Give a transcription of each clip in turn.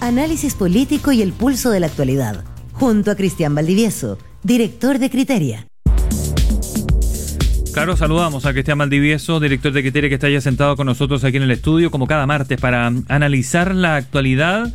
Análisis político y el pulso de la actualidad. Junto a Cristian Valdivieso, director de Criteria. Claro, saludamos a Cristian Valdivieso, director de Criteria, que está ya sentado con nosotros aquí en el estudio, como cada martes, para analizar la actualidad,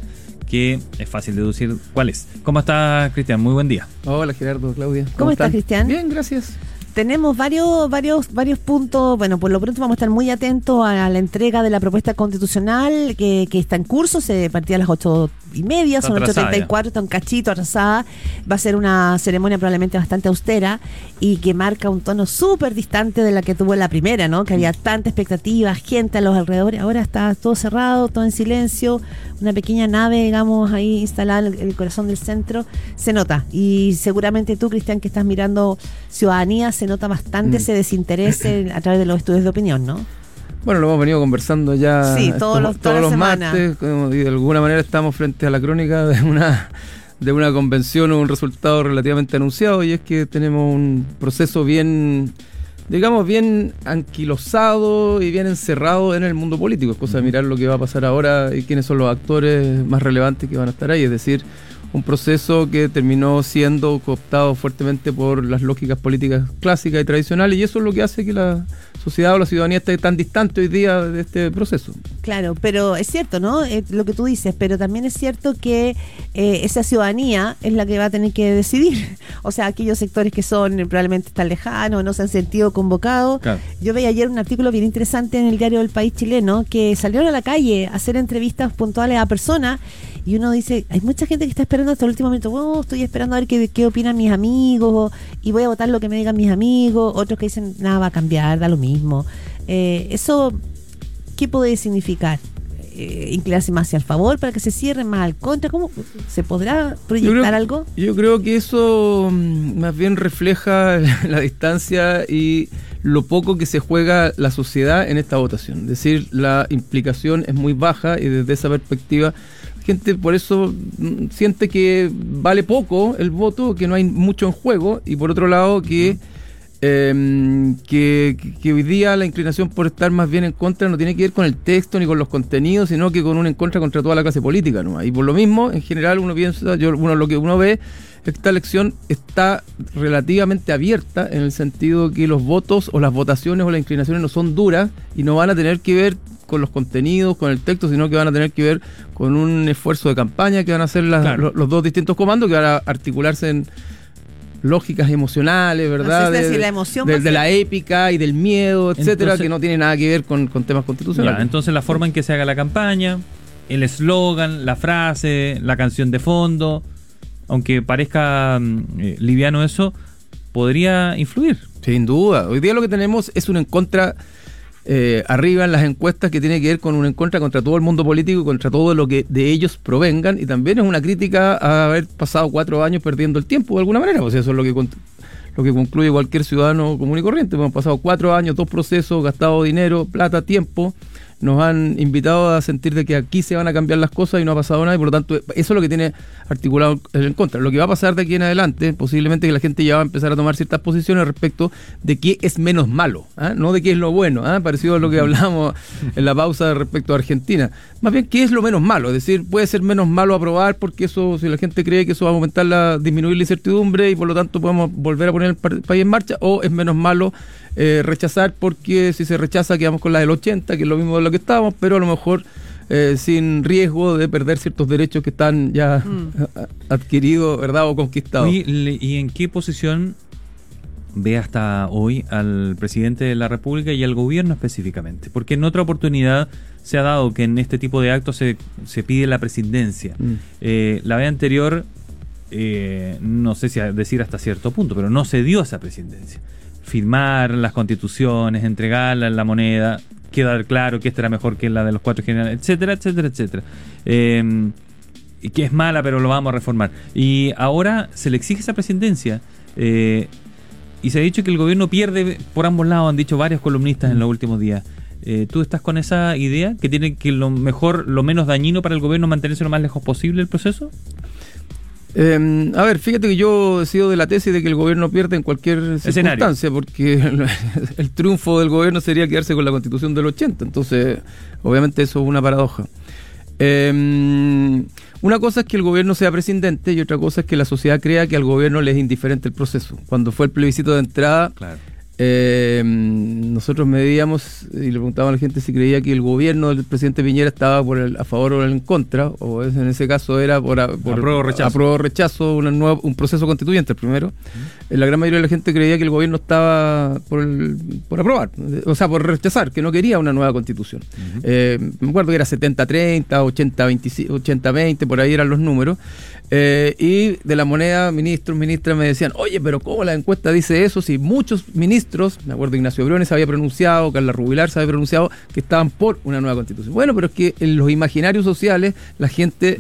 que es fácil deducir cuál es. ¿Cómo está, Cristian? Muy buen día. Hola, Gerardo, Claudia. ¿Cómo, estás, Cristian? Bien, gracias tenemos varios, varios, varios puntos. Bueno, por lo pronto vamos a estar muy atentos a la entrega de la propuesta constitucional que, que está en curso. Se partía a las ocho y media, son 8.34, está un cachito atrasada. Va a ser una ceremonia probablemente bastante austera y que marca un tono súper distante de la que tuvo la primera, ¿no? Que había tanta expectativa, gente a los alrededores. Ahora está todo cerrado, todo en silencio, una pequeña nave, digamos, ahí instalada en el corazón del centro. Se nota. Y seguramente tú, Cristian, que estás mirando ciudadanía, se nota bastante mm. ese desinterés a través de los estudios de opinión, ¿no? Bueno, lo hemos venido conversando ya sí, todos los, todos los martes y de alguna manera estamos frente a la crónica de una de una convención o un resultado relativamente anunciado y es que tenemos un proceso bien digamos bien anquilosado y bien encerrado en el mundo político, es cosa de mirar lo que va a pasar ahora y quiénes son los actores más relevantes que van a estar ahí, es decir, un proceso que terminó siendo cooptado fuertemente por las lógicas políticas clásicas y tradicionales y eso es lo que hace que la sociedad o la ciudadanía esté tan distante hoy día de este proceso. Claro, pero es cierto, ¿no? Eh, lo que tú dices, pero también es cierto que eh, esa ciudadanía es la que va a tener que decidir. O sea, aquellos sectores que son eh, probablemente tan lejanos, no se han sentido convocados. Yo veía ayer un artículo bien interesante en el diario El País chileno que salieron a la calle a hacer entrevistas puntuales a personas y uno dice, hay mucha gente que está esperando hasta el último momento, oh, estoy esperando a ver qué, qué opinan mis amigos y voy a votar lo que me digan mis amigos, otros que dicen, nada va a cambiar, da lo mismo. Eh, eso, ¿qué puede significar? Eh, inclinarse más hacia el favor para que se cierre más al contra? ¿Cómo se podrá proyectar algo? Yo creo que eso mm, más bien refleja la distancia y lo poco que se juega la sociedad en esta votación. Es decir, la implicación es muy baja y desde esa perspectiva gente por eso mm, siente que vale poco el voto, que no hay mucho en juego, y por otro lado que, em, que, hoy día la inclinación por estar más bien en contra no tiene que ver con el texto ni con los contenidos, sino que con un en contra contra toda la clase política. ¿no? Y por lo mismo, en general, uno piensa, yo, uno lo que uno ve es que esta elección está relativamente abierta en el sentido que los votos o las votaciones o las inclinaciones no son duras y no van a tener que ver con los contenidos, con el texto, sino que van a tener que ver con un esfuerzo de campaña que van a hacer los, dos distintos comandos, que van a articularse en lógicas emocionales, ¿verdad? de, la emoción de, la épica y del miedo, etcétera, que no tiene nada que ver con, temas constitucionales. entonces la forma en que se haga la campaña, el eslogan, la frase, la canción de fondo, aunque parezca mm, eh, liviano eso, podría influir. Sin duda. Hoy día lo que tenemos es un en contra eh, arriba en las encuestas que tiene que ver con un en contra todo el mundo político y contra todo lo que de ellos provengan. Y también es una crítica a haber pasado cuatro años perdiendo el tiempo de alguna manera. Pues eso es lo que, lo que concluye cualquier ciudadano común y corriente. Hemos pasado cuatro años, dos procesos, gastado dinero, plata, tiempo nos han invitado a sentir de que aquí se van a cambiar las cosas y no ha pasado nada y por lo tanto eso es lo que tiene articulado el en contra. Lo que va a pasar de aquí en adelante, posiblemente que la gente ya va a empezar a tomar ciertas posiciones respecto de qué es menos malo, ¿ah? no de qué es lo bueno, ¿ah? parecido a lo que hablamos en la pausa respecto a Argentina. Más bien, ¿qué es lo menos malo? Es decir, puede ser menos malo aprobar porque eso, si la gente cree que eso va a aumentar la, disminuir la incertidumbre y por lo tanto podemos volver a poner el país en marcha, o es menos malo eh, rechazar porque si se rechaza quedamos con la del 80, que es lo mismo de lo que estábamos, pero a lo mejor eh, sin riesgo de perder ciertos derechos que están ya mm. adquiridos, ¿verdad? O conquistados. ¿Y en qué posición ve hasta hoy al presidente de la República y al gobierno específicamente? Porque en otra oportunidad se ha dado que en este tipo de actos se, se pide la presidencia. Mm. Eh, la vez anterior, no sé si a decir hasta cierto punto, pero no se dio esa presidencia firmar las constituciones, entregarla en la moneda, quedar claro que esta era mejor que la de los cuatro generales, etcétera, etcétera, etcétera. Eh, que es mala, pero lo vamos a reformar. Y ahora se le exige esa presidencia. Eh, y se ha dicho que el gobierno pierde por ambos lados, han dicho varios columnistas en los últimos días. Eh, ¿Tú estás con esa idea? ¿Que tiene que lo mejor, lo menos dañino para el gobierno mantenerse lo más lejos posible el proceso? Eh, a ver, fíjate que yo he sido de la tesis de que el gobierno pierde en cualquier circunstancia, porque el, triunfo del gobierno sería quedarse con la constitución del 80, entonces obviamente eso es una paradoja. Eh, una cosa es que el gobierno sea presidente y otra cosa es que la sociedad crea que al gobierno le es indiferente el proceso. Cuando fue el plebiscito de entrada, Claro. Eh, nosotros medíamos y le preguntábamos a la gente si creía que el gobierno del presidente Piñera estaba por el, a favor o en contra, o es- en ese caso era por, a- por Apruebo o rechazo. apruebo rechazo una nueva- un proceso constituyente el primero. Eh, La gran mayoría de la gente creía que el gobierno estaba por, el- por aprobar, eh, o sea, por rechazar, que no quería una nueva constitución. Eh, me acuerdo que era 70-30, 80-20, 80-20, por ahí eran los números. Eh, y de la moneda, ministros, ministras me decían, oye, pero ¿cómo la encuesta dice eso? Si muchos ministros, me acuerdo Ignacio Briones había pronunciado, Carla Rubilar se había pronunciado, que estaban por una nueva constitución. Bueno, pero es que en los imaginarios sociales la gente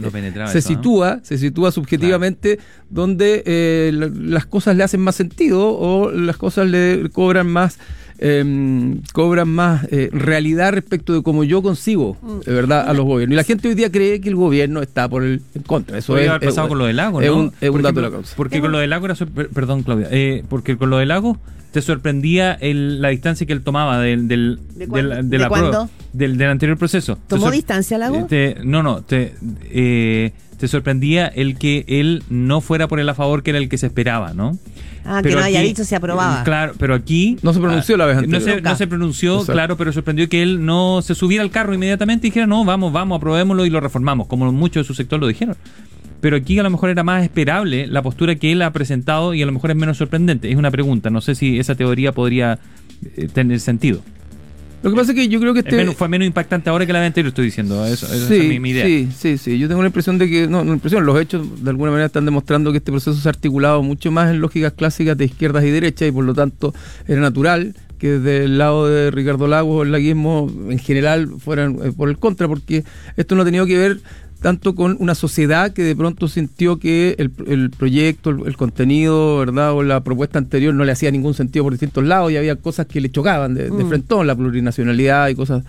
se eso, ¿no? sitúa, se sitúa subjetivamente donde eh, la- las cosas le hacen más sentido o las cosas le cobran más eh, cobran más eh, realidad respecto de cómo yo consigo de verdad a los gobiernos y la gente hoy día cree que el gobierno está por el en contra eso es, haber pasado es- con lo del lago, es ¿no? un, es un dato de la causa Porque con lo del lago era. Perdón, Claudia. eh, porque con lo del lago te sorprendía el- la distancia que él tomaba del, del, ¿De cuándo? del, de ¿De la prueba- cuándo? del, del anterior proceso. ¿Tomó distancia, Lago? te- no, no. Te, eh, te sorprendía el que él no fuera por el a favor que era el que se esperaba, ¿no? Ah, que no haya dicho si aprobaba. Claro, pero aquí. No se pronunció la vez no anterior. se, Nunca. no se pronunció, Exacto. claro, pero sorprendió que él no se subiera al carro inmediatamente y dijera, no, vamos, vamos, aprobémoslo y lo reformamos, como muchos de su sector lo dijeron. Pero aquí a lo mejor era más esperable la postura que él ha presentado y a lo mejor es menos sorprendente. Es una pregunta, no sé si esa teoría podría eh, tener sentido. Lo que pasa es que yo creo que Es este menos- fue menos impactante ahora que la vez anterior, estoy diciendo. Eso, esa sí, es mi, mi idea. sí, sí, sí. Yo tengo la impresión de que, no, no impresión, los hechos de alguna manera están demostrando que este proceso se ha articulado mucho más en lógicas clásicas de izquierdas y derechas y por lo tanto era natural que desde el lado de Ricardo Lagos el laguismo en general fueran eh, por el contra, porque esto no ha tenido que ver tanto con una sociedad que de pronto sintió que el, el proyecto, el, el contenido, ¿verdad? O la propuesta anterior no le hacía ningún sentido por distintos lados y había cosas que le chocaban de, de Mm. frentón, la plurinacionalidad y cosas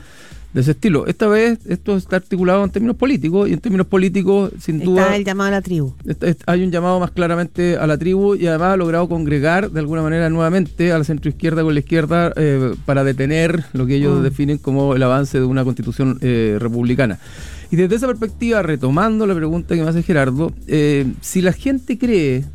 de ese estilo. Esta vez esto está articulado en términos políticos y en términos políticos, sin duda, Está el llamado a la tribu. Hay un llamado más claramente a la tribu y además ha logrado congregar de alguna manera nuevamente a la centroizquierda con la izquierda eh, para detener lo que ellos Mm. definen como el avance de una constitución eh, republicana. Y desde esa perspectiva, retomando la pregunta que me hace Gerardo, eh, si la gente cree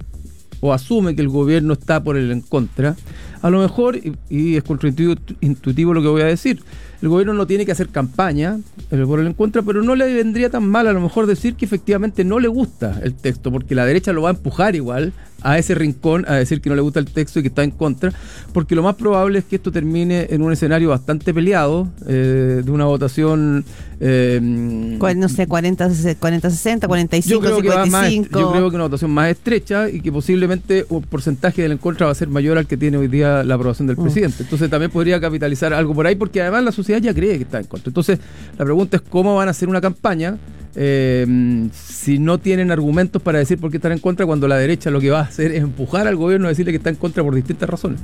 o asume que el gobierno está por el en contra, a lo mejor, y, y es contraintuitivo intuitivo lo que voy a decir, el gobierno no tiene que hacer campaña por el en contra, pero no le vendría tan mal a lo mejor decir que efectivamente no le gusta el texto, porque la derecha lo va a empujar igual a ese rincón a decir que no le gusta el texto y que está en contra, porque lo más probable es que esto termine en un escenario bastante peleado, eh, de una votación... eh, No sé, 40, 40, 60, 45, yo creo, que va más, 55. yo creo que una votación más estrecha y que posiblemente un porcentaje del en contra va a ser mayor al que tiene hoy día la aprobación del Mm. presidente. Entonces también podría capitalizar algo por ahí porque además la sociedad ya cree que está en contra. Entonces la pregunta es cómo van a hacer una campaña eh, si no tienen argumentos para decir por qué están en contra cuando la derecha lo que va a hacer es empujar al gobierno a decirle que está en contra por distintas razones.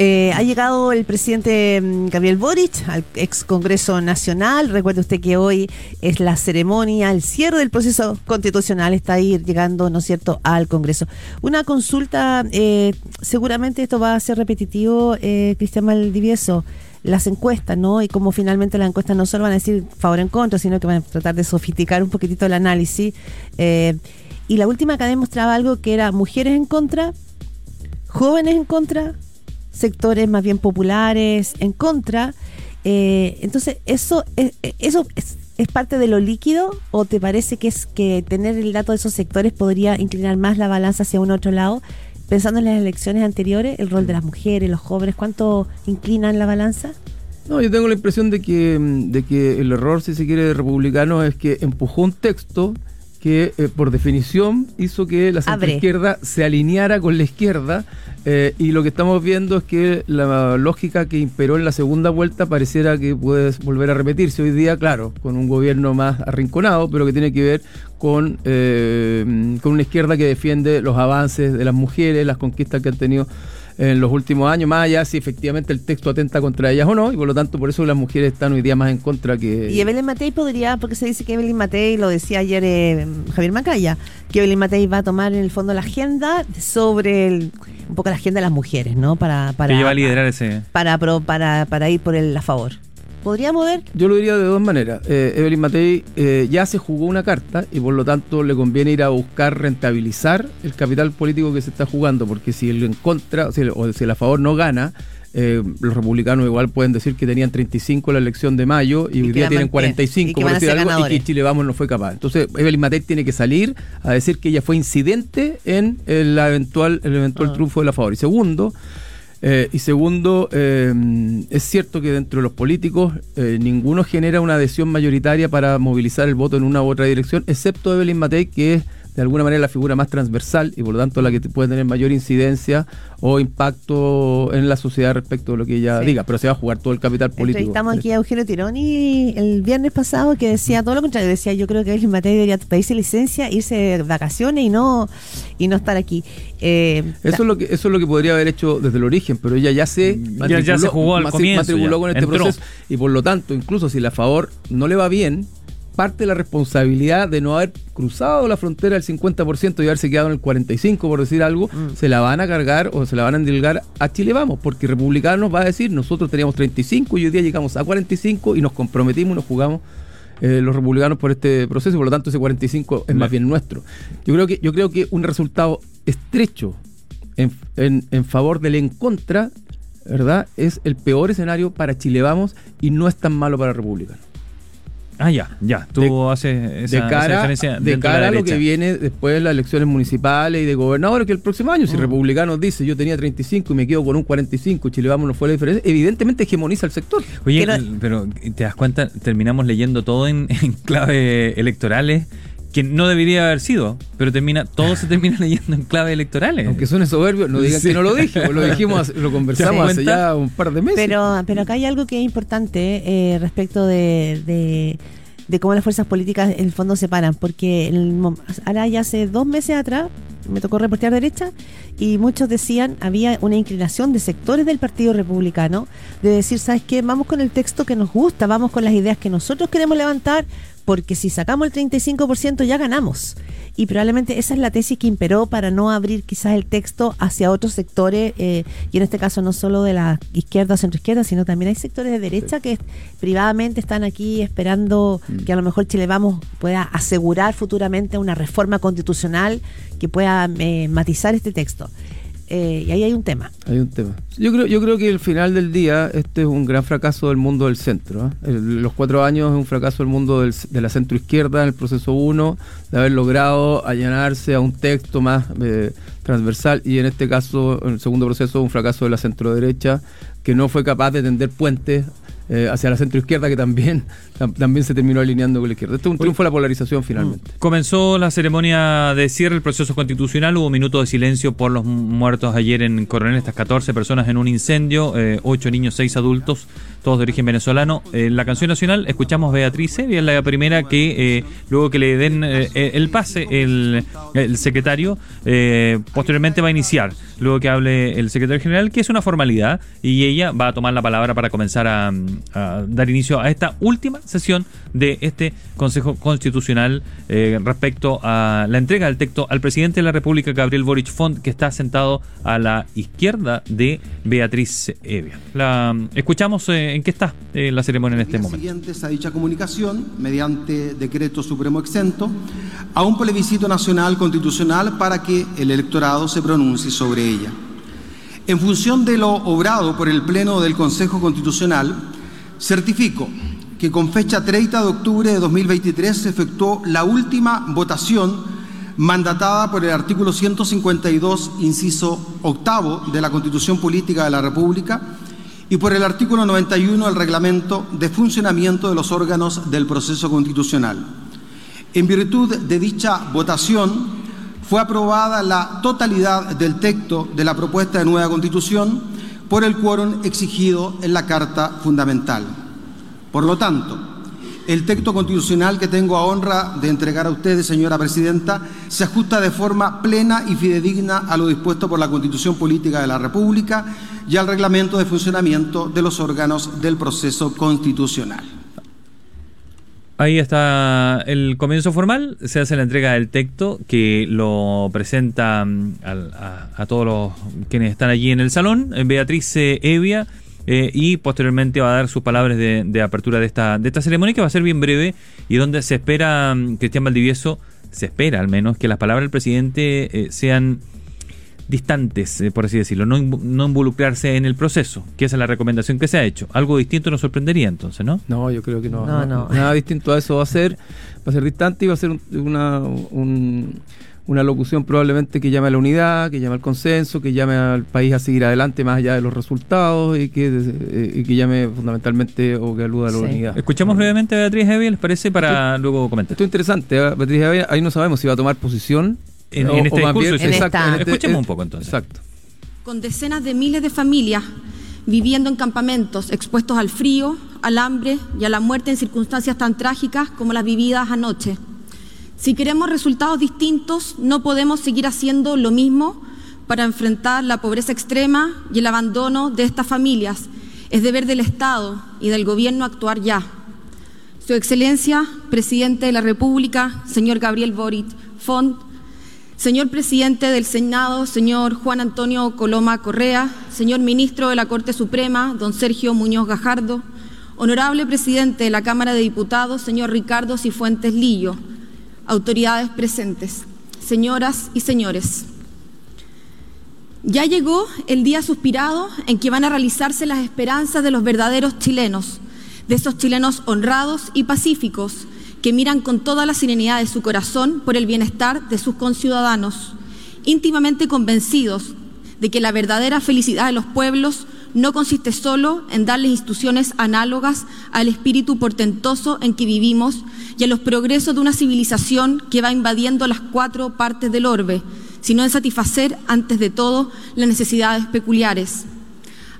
Eh, ha llegado el presidente mm, Gabriel Boric al ex Congreso Nacional. Recuerde usted que hoy es la ceremonia, el cierre del proceso constitucional. Está ahí llegando, ¿no es cierto?, al Congreso. Una consulta, eh, seguramente esto va a ser repetitivo, eh, Cristian Maldivieso. Las encuestas, ¿no? Y como finalmente las encuestas no solo van a decir favor en contra, sino que van a tratar de sofisticar un poquitito el análisis. Eh, y la última que demostraba algo que era mujeres en contra, jóvenes en contra, sectores más bien populares en contra. Eh, entonces, ¿eso, es, eso es, es parte de lo líquido o te parece que es que tener el dato de esos sectores podría inclinar más la balanza hacia un otro lado? Pensando en las elecciones anteriores, el rol de las mujeres, los jóvenes, ¿cuánto inclinan la balanza? No, yo tengo la impresión de que, mm, de que el error, si se quiere, de republicano es que empujó un texto que eh, por definición hizo que la izquierda se alineara con la izquierda eh, y lo que estamos viendo es que la lógica que imperó en la segunda vuelta pareciera que puede volver a repetirse. Hoy día, claro, con un gobierno más arrinconado, pero que tiene que ver con, eh, con una izquierda que defiende los avances de las mujeres, las conquistas que han tenido en los últimos años, más allá si efectivamente el texto atenta contra ellas o no, y por lo tanto por eso las mujeres están hoy día más en contra que... Y Evelyn Matei podría, porque se dice que Evelyn Matei, lo decía ayer eh, Javier Macaya, que Evelyn Matei va a tomar en el fondo la agenda sobre el- un poco la agenda de las mujeres, ¿no? Para, para, que lleva a liderar ese. para, pro- para, para ir por el a favor. Podríamos ver? Yo lo diría de dos maneras. Eh, Evelyn Matei eh, ya se jugó una carta y por lo tanto le conviene ir a buscar rentabilizar el capital político que se está jugando, porque si el en contra o si el, o si el a favor no gana, eh, los republicanos igual pueden decir que tenían 35 en la elección de mayo y, Y hoy día tienen mantienen, 45 y que por decir algo, y que Chile Vamos no fue capaz. Entonces Evelyn Matei tiene que salir a decir que ella fue incidente en el eventual, el eventual Ah. triunfo de la favor. Y segundo, eh, y segundo, eh, es cierto que dentro de los políticos eh, ninguno genera una adhesión mayoritaria para movilizar el voto en una u otra dirección, excepto Evelyn Matei, que es de alguna manera la figura más transversal y por lo tanto la que te- puede tener mayor incidencia o impacto en la sociedad respecto de lo que ella Sí. diga, pero se va a jugar todo el capital político. Entrevistamos aquí a Eugenio Tironi el viernes pasado que decía todo lo contrario, decía yo creo que Evelyn Matei debería pedirse licencia, irse de vacaciones y no y no estar aquí. Eh, Eso es, lo que, eso es lo que podría haber hecho desde el origen, pero ella ya se Ya- ya se jugó al comienzo, matriculó ya. con este Entró. proceso y por lo tanto, incluso si la favor no le va bien, parte de la responsabilidad de no haber cruzado la frontera del 50% y haberse quedado en el 45% por decir algo, Mm. se la van a cargar o se la van a endilgar a Chile Vamos, porque Republicanos va a decir, nosotros teníamos 35 y hoy día llegamos a 45 y nos comprometimos y nos jugamos eh, los republicanos por este proceso y por lo tanto ese 45 es más bien nuestro. Yo creo que, yo creo que un resultado estrecho en, en- en favor del en contra, ¿verdad? Es el peor escenario para Chile Vamos y no es tan malo para Republicano. Ah, ya, ya. Tú De- haces esa, de esa cara, diferencia de cara la a lo que viene después de las elecciones municipales y de gobernadores, que el próximo año, si Mm. Republicanos dice yo tenía 35 y me quedo con un 45 y Chile Vamos no fue la diferencia, evidentemente hegemoniza el sector. Oye, pero te das cuenta, terminamos leyendo todo en, en clave electorales, que no debería haber sido, pero termina todo se termina leyendo en clave electorales. Aunque suene soberbio, no digan Sí. que no lo dije, lo dijimos, lo conversamos hace ya un par de meses. Pero, pero acá hay algo que es importante eh, respecto de, de, de cómo las fuerzas políticas en el fondo se paran, porque el ahora ya hace dos meses atrás me tocó reportear derecha y muchos decían, había una inclinación de sectores del Partido Republicano de decir, ¿sabes qué? Vamos con el texto que nos gusta, vamos con las ideas que nosotros queremos levantar, porque si sacamos el 35% ya ganamos. Y probablemente esa es la tesis que imperó para no abrir quizás el texto hacia otros sectores, eh, y en este caso no solo de la izquierda o centroizquierda, sino también hay sectores de derecha que privadamente están aquí esperando que a lo mejor Chile Vamos pueda asegurar futuramente una reforma constitucional que pueda eh, matizar este texto. Eh, y ahí hay un tema. Hay un tema. Yo creo, yo creo que al final del día este es un gran fracaso del mundo del centro. ¿ah? El- los cuatro años es un fracaso del mundo del- de la centroizquierda en el proceso 1, de haber logrado allanarse a un texto más eh, transversal y en este caso, en el segundo proceso, un fracaso de la centroderecha que no fue capaz de tender puentes eh, hacia la centroizquierda que también, tam- también se terminó alineando con la izquierda. Este es un triunfo de la polarización finalmente. Comenzó la ceremonia de cierre del proceso constitucional. Hubo minutos de silencio por los muertos ayer en Coronel, estas 14 personas en un incendio, eh, 8 niños, 6 adultos, todos de origen venezolano. En la canción nacional escuchamos Beatriz Evia, la primera que eh, luego que le den eh, el pase el, el secretario, eh, posteriormente va a iniciar, luego que hable el secretario general, que es una formalidad, y ella va a tomar la palabra para comenzar a, a dar inicio a esta última sesión de este Consejo Constitucional eh, respecto a la entrega del texto al presidente de la República, Gabriel Boric Font, que está sentado a la izquierda de Beatriz Evia. La, escuchamos eh, en qué está eh, la ceremonia en este momento. siguientes a dicha comunicación, mediante decreto supremo exento, a un plebiscito nacional constitucional para que el electorado se pronuncie sobre ella. En función de lo obrado por el Pleno del Consejo Constitucional, certifico que con fecha 30 de octubre de 2023 se efectuó la última votación mandatada por el artículo 152, inciso octavo de la Constitución Política de la República y por el artículo 91 del Reglamento de Funcionamiento de los órganos del proceso constitucional. En virtud de dicha votación, fue aprobada la totalidad del texto de la propuesta de nueva Constitución por el quórum exigido en la Carta Fundamental. Por lo tanto, el texto constitucional que tengo a honra de entregar a ustedes, señora Presidenta, se ajusta de forma plena y fidedigna a lo dispuesto por la Constitución Política de la República y al reglamento de funcionamiento de los órganos del proceso constitucional. Ahí está el comienzo formal, se hace la entrega del texto que lo presenta mm, a, a todos los quienes están allí en el salón, eh, Beatriz eh, Evia, eh, y posteriormente va a dar sus palabras de, de apertura de esta, de esta ceremonia que va a ser bien breve y donde se espera, mm, Cristian Valdivieso, se espera al menos que las palabras del presidente eh, sean distantes, eh, por así decirlo, no, involucrarse en el proceso, que esa es la recomendación que se ha hecho. Algo distinto nos sorprendería entonces, ¿no? No, yo creo que no, No, no, no. Nada distinto a eso va a ser. Va a ser distante y va a ser un- una, un- una locución probablemente que llame a la unidad, que llame al consenso, que llame al país a seguir adelante más allá de los resultados y que, eh, y que llame fundamentalmente o que aluda a la Sí. unidad. Escuchamos brevemente a Beatriz Heavy, ¿les parece? Para luego comentar. Esto es interesante, ¿eh? Beatriz, ahí- ahí no sabemos si va a tomar posición. En- en este discurso, bien- exacto, esta- Escuchemos es- un poco, entonces. Exacto. con decenas de miles de familias viviendo en campamentos expuestos al frío, al hambre y a la muerte en circunstancias tan trágicas como las vividas anoche. Si queremos resultados distintos, no podemos seguir haciendo lo mismo para enfrentar la pobreza extrema y el abandono de estas familias. Es deber del Estado y del Gobierno actuar ya. Su Excelencia, Presidente de la República, señor Gabriel Boric Font, Señor Presidente del Senado, señor Juan Antonio Coloma Correa, señor Ministro de la Corte Suprema, don Sergio Muñoz Gajardo, Honorable Presidente de la Cámara de Diputados, señor Ricardo Cifuentes Lillo, autoridades presentes, señoras y señores. Ya llegó el día suspirado en que van a realizarse las esperanzas de los verdaderos chilenos, de esos chilenos honrados y pacíficos que miran con toda la serenidad de su corazón por el bienestar de sus conciudadanos, íntimamente convencidos de que la verdadera felicidad de los pueblos no consiste solo en darles instituciones análogas al espíritu portentoso en que vivimos y a los progresos de una civilización que va invadiendo las cuatro partes del orbe, sino en satisfacer antes de todo las necesidades peculiares.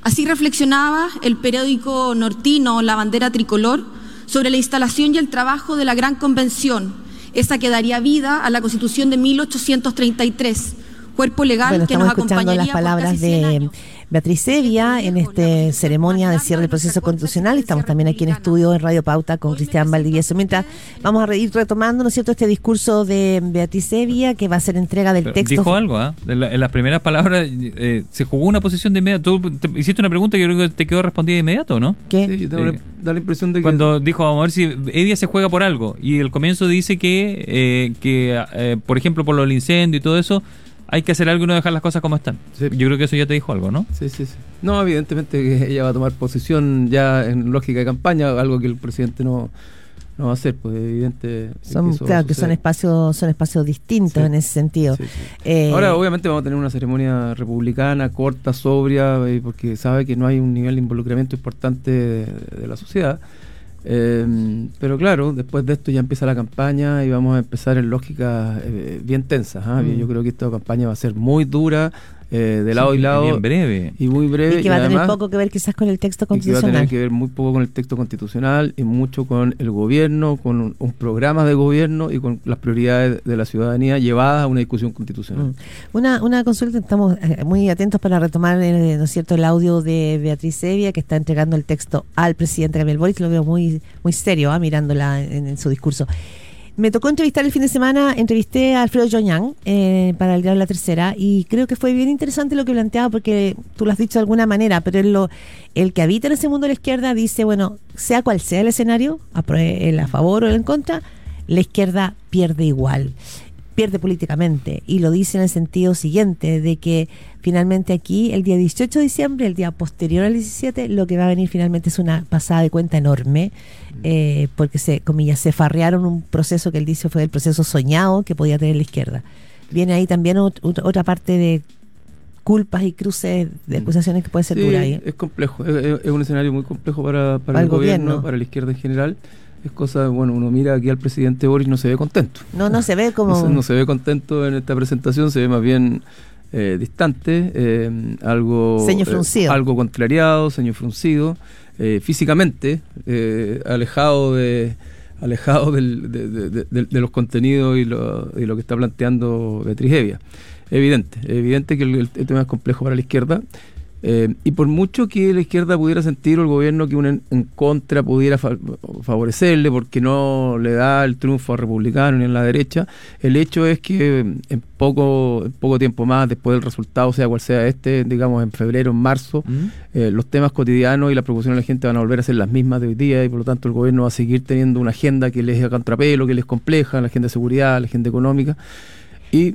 Así reflexionaba el periódico nortino La Bandera Tricolor sobre la instalación y el trabajo de la Gran Convención, esa que daría vida a la Constitución de 1833, cuerpo legal Bueno, que nos acompañaría las por palabras casi 100 de años. Beatriz Sevilla en esta ceremonia de cierre del proceso constitucional. Estamos también aquí en estudio en Radio Pauta con Cristian Valdivieso. Mientras vamos a ir retomando, ¿no es cierto?, este discurso de Beatriz Sevilla que va a ser entrega del Pero texto. Dijo algo, ¿ah? En, la- en las primeras palabras eh, se jugó una posición de inmediato. Tú te- hiciste una pregunta que yo creo que te quedó respondida de inmediato, ¿no? ¿Qué? Sí, yo tengo la, da la impresión de que. Cuando dijo, vamos a ver si Edia se juega por algo. Y el comienzo dice que, eh, que eh, por ejemplo, por lo del incendio y todo eso, hay que hacer algo y no dejar las cosas como están. Sí. Yo creo que eso ya te dijo algo, ¿no? Sí, sí, sí. No, evidentemente que ella va a tomar posición ya en lógica de campaña, algo que el presidente no, no va a hacer, pues evidente. Son, eso claro, que son espacios, son espacios distintos Sí. en ese sentido. Sí, sí. Eh, Ahora, obviamente, vamos a tener una ceremonia republicana, corta, sobria, eh, porque sabe que no hay un nivel de involucramiento importante de, de la sociedad. Eh, pero claro, después de esto ya empieza la campaña y vamos a empezar en lógicas eh, bien tensas. ¿ah? Mm. Yo creo que esta campaña va a ser muy dura, eh, de lado y lado, Bien breve. y muy breve. y que va a tener además- poco que ver quizás con el texto y que va a constitucional. tener que ver muy poco con el texto constitucional y mucho con el gobierno, con un, un programa de gobierno y con las prioridades de la ciudadanía llevadas a una discusión constitucional. Mm. Una, una consulta, estamos eh, muy atentos para retomar, eh, ¿no es cierto?, el audio de Beatriz Sevilla, que está entregando el texto al presidente Gabriel Boric, lo veo muy, muy serio, ah, mirándola en, en su discurso. Me tocó entrevistar el fin de semana, entrevisté a Alfredo Joñán eh, para el diario La Tercera y creo que fue bien interesante lo que planteaba porque tú lo has dicho de alguna manera, pero el que habita en ese mundo de la izquierda dice, bueno, sea cual sea el escenario, el a favor o el en contra, la izquierda pierde igual pierde políticamente y lo dice en el sentido siguiente de que finalmente aquí el día 18 de diciembre, el día posterior al 17, lo que va a venir finalmente es una pasada de cuenta enorme eh, porque se, comillas, se farrearon un proceso que él dice fue el proceso soñado que podía tener la izquierda. Viene ahí también ot- ot- otra parte de culpas y cruces de acusaciones que puede ser Sí, dura ahí. es complejo, es, es- es un escenario muy complejo para, para Para el, el gobierno, gobierno. para la izquierda en general. Es cosa, bueno, uno mira aquí al presidente Boris no se ve contento. No, no se ve como... No se, no se ve contento en esta presentación, se ve más bien eh, distante, eh, algo, Ceño eh, fruncido. algo contrariado, ceño fruncido, eh, físicamente eh, alejado de alejado del- de, de- de- de- de los contenidos y lo, y lo que está planteando Beatriz Evia. Evidente, evidente que el, el tema es complejo para la izquierda. Eh, y por mucho que la izquierda pudiera sentir o el gobierno que un en, en contra pudiera fa- favorecerle porque no le da el triunfo a republicano ni a la derecha, el hecho es que en poco, en poco tiempo más, después del resultado, sea cual sea este, digamos en febrero, en marzo, ¿Mm? eh, los temas cotidianos y las preocupaciones de la gente van a volver a ser las mismas de hoy día y por lo tanto el gobierno va a seguir teniendo una agenda que les es a contrapelo, que les es compleja, la agenda de seguridad, la agenda económica. Y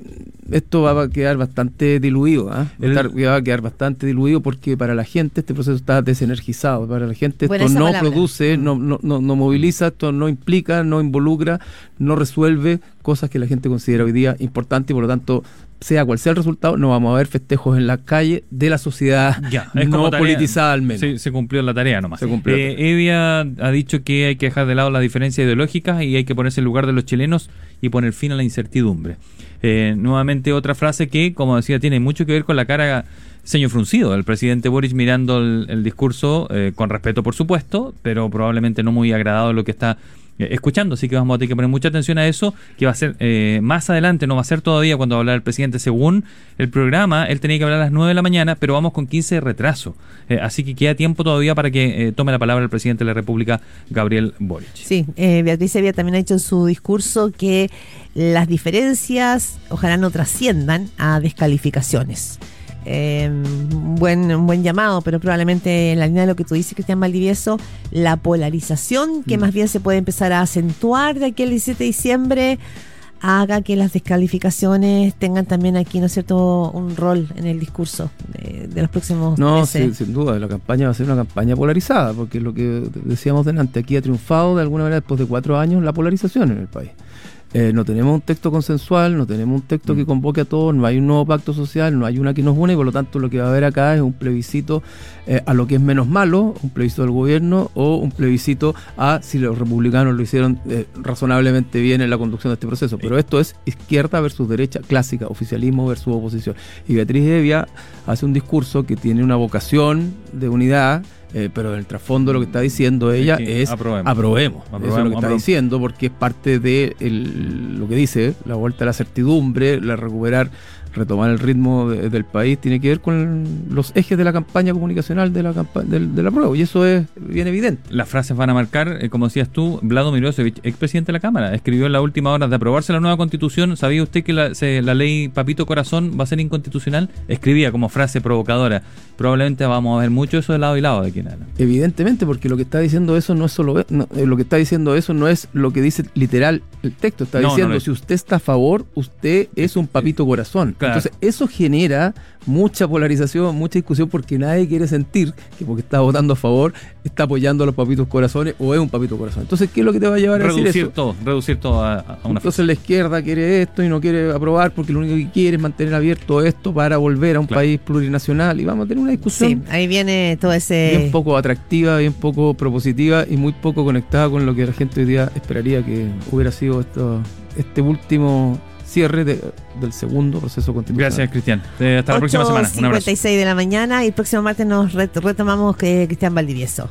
esto va a quedar bastante diluido, ¿ah? va, a El- estar- va a quedar bastante diluido porque para la gente este proceso está desenergizado, para la gente esto no palabra. produce, no, no, no, no moviliza, esto no implica, no involucra, no resuelve cosas que la gente considera hoy día importantes y por lo tanto, sea cual sea el resultado, no vamos a ver festejos en la calle de la sociedad Ya, es como no tarea- politizada al menos. Se cumplió la tarea nomás. Se cumplió Eh, Evia ha dicho que hay que dejar de lado las diferencias ideológicas y hay que ponerse en lugar de los chilenos y poner fin a la incertidumbre. Eh, nuevamente otra frase que, como decía, tiene mucho que ver con la cara ceño fruncido del presidente Boric mirando el, el discurso eh, con respeto, por supuesto, pero probablemente no muy agradado de lo que está escuchando, así que vamos a tener que poner mucha atención a eso, que va a ser eh, más adelante, no va a ser todavía cuando va a hablar el presidente. Según el programa, él tenía que hablar a las 9 de la mañana, pero vamos con 15 de retraso. Eh, así que queda tiempo todavía para que eh, tome la palabra el presidente de la República, Gabriel Boric. Sí, eh, Beatriz Evia también ha dicho en su discurso que las diferencias ojalá no trasciendan a descalificaciones. Eh, un buen, un buen llamado, pero probablemente en la línea de lo que tú dices, Cristian Valdivieso, la polarización que Mm. más bien se puede empezar a acentuar de aquí al 17 de diciembre haga que las descalificaciones tengan también aquí, ¿no es cierto?, un rol en el discurso de, de los próximos No, meses. sí, sin duda, la campaña va a ser una campaña polarizada, porque lo que decíamos delante, aquí ha triunfado de alguna manera después de cuatro años la polarización en el país. Eh, no tenemos un texto consensual, no tenemos un texto que convoque a todos, no hay un nuevo pacto social, no hay una que nos une y por lo tanto lo que va a haber acá es un plebiscito eh, a lo que es menos malo, un plebiscito del gobierno o un plebiscito a si los republicanos lo hicieron eh, razonablemente bien en la conducción de este proceso. Pero esto es izquierda versus derecha clásica, oficialismo versus oposición. Y Beatriz Evia hace un discurso que tiene una vocación de unidad. Eh, pero en el trasfondo lo que está diciendo ella que es aprobemos. aprobemos. Eso es lo que Aprobemos, está aprobemos. diciendo porque es parte de el- lo que dice, la vuelta a la certidumbre, la recuperar, retomar el ritmo de- del país, tiene que ver con los ejes de la campaña comunicacional de la campa del, del apruebo. Y eso es bien evidente. Las frases van a marcar, eh, como decías tú, Vlado Mirosevic, expresidente de la Cámara, escribió en la última hora de aprobarse la nueva constitución. ¿Sabía usted que la, se- la ley Papito Corazón va a ser inconstitucional? Escribía como frase provocadora. Probablemente vamos a ver mucho eso de lado y lado de aquí en adelante. Evidentemente, porque lo que está diciendo eso no es solo no, eh, lo que está diciendo eso no es lo que dice literal el texto. Está No, diciendo si usted está a favor, usted es un papito corazón. Claro. Entonces eso genera mucha polarización, mucha discusión porque nadie quiere sentir que porque está votando a favor está apoyando a los papitos corazones o es un papito corazón. Entonces qué es lo que te va a llevar a decir Reducir eso? todo, reducir todo a, a una frase. Entonces la izquierda quiere esto y no quiere aprobar porque lo único que quiere es mantener abierto esto para volver a un Claro. país plurinacional y vamos a tener una discusión Sí, ahí viene todo ese... bien poco atractiva, bien poco propositiva y muy poco conectada con lo que la gente hoy día esperaría que hubiera sido esto, este último cierre de- del segundo proceso constitucional. Gracias, Cristian. Eh, hasta la próxima semana. Un abrazo. 8.56 de la mañana y el próximo martes nos ret- retomamos que Cristian Valdivieso.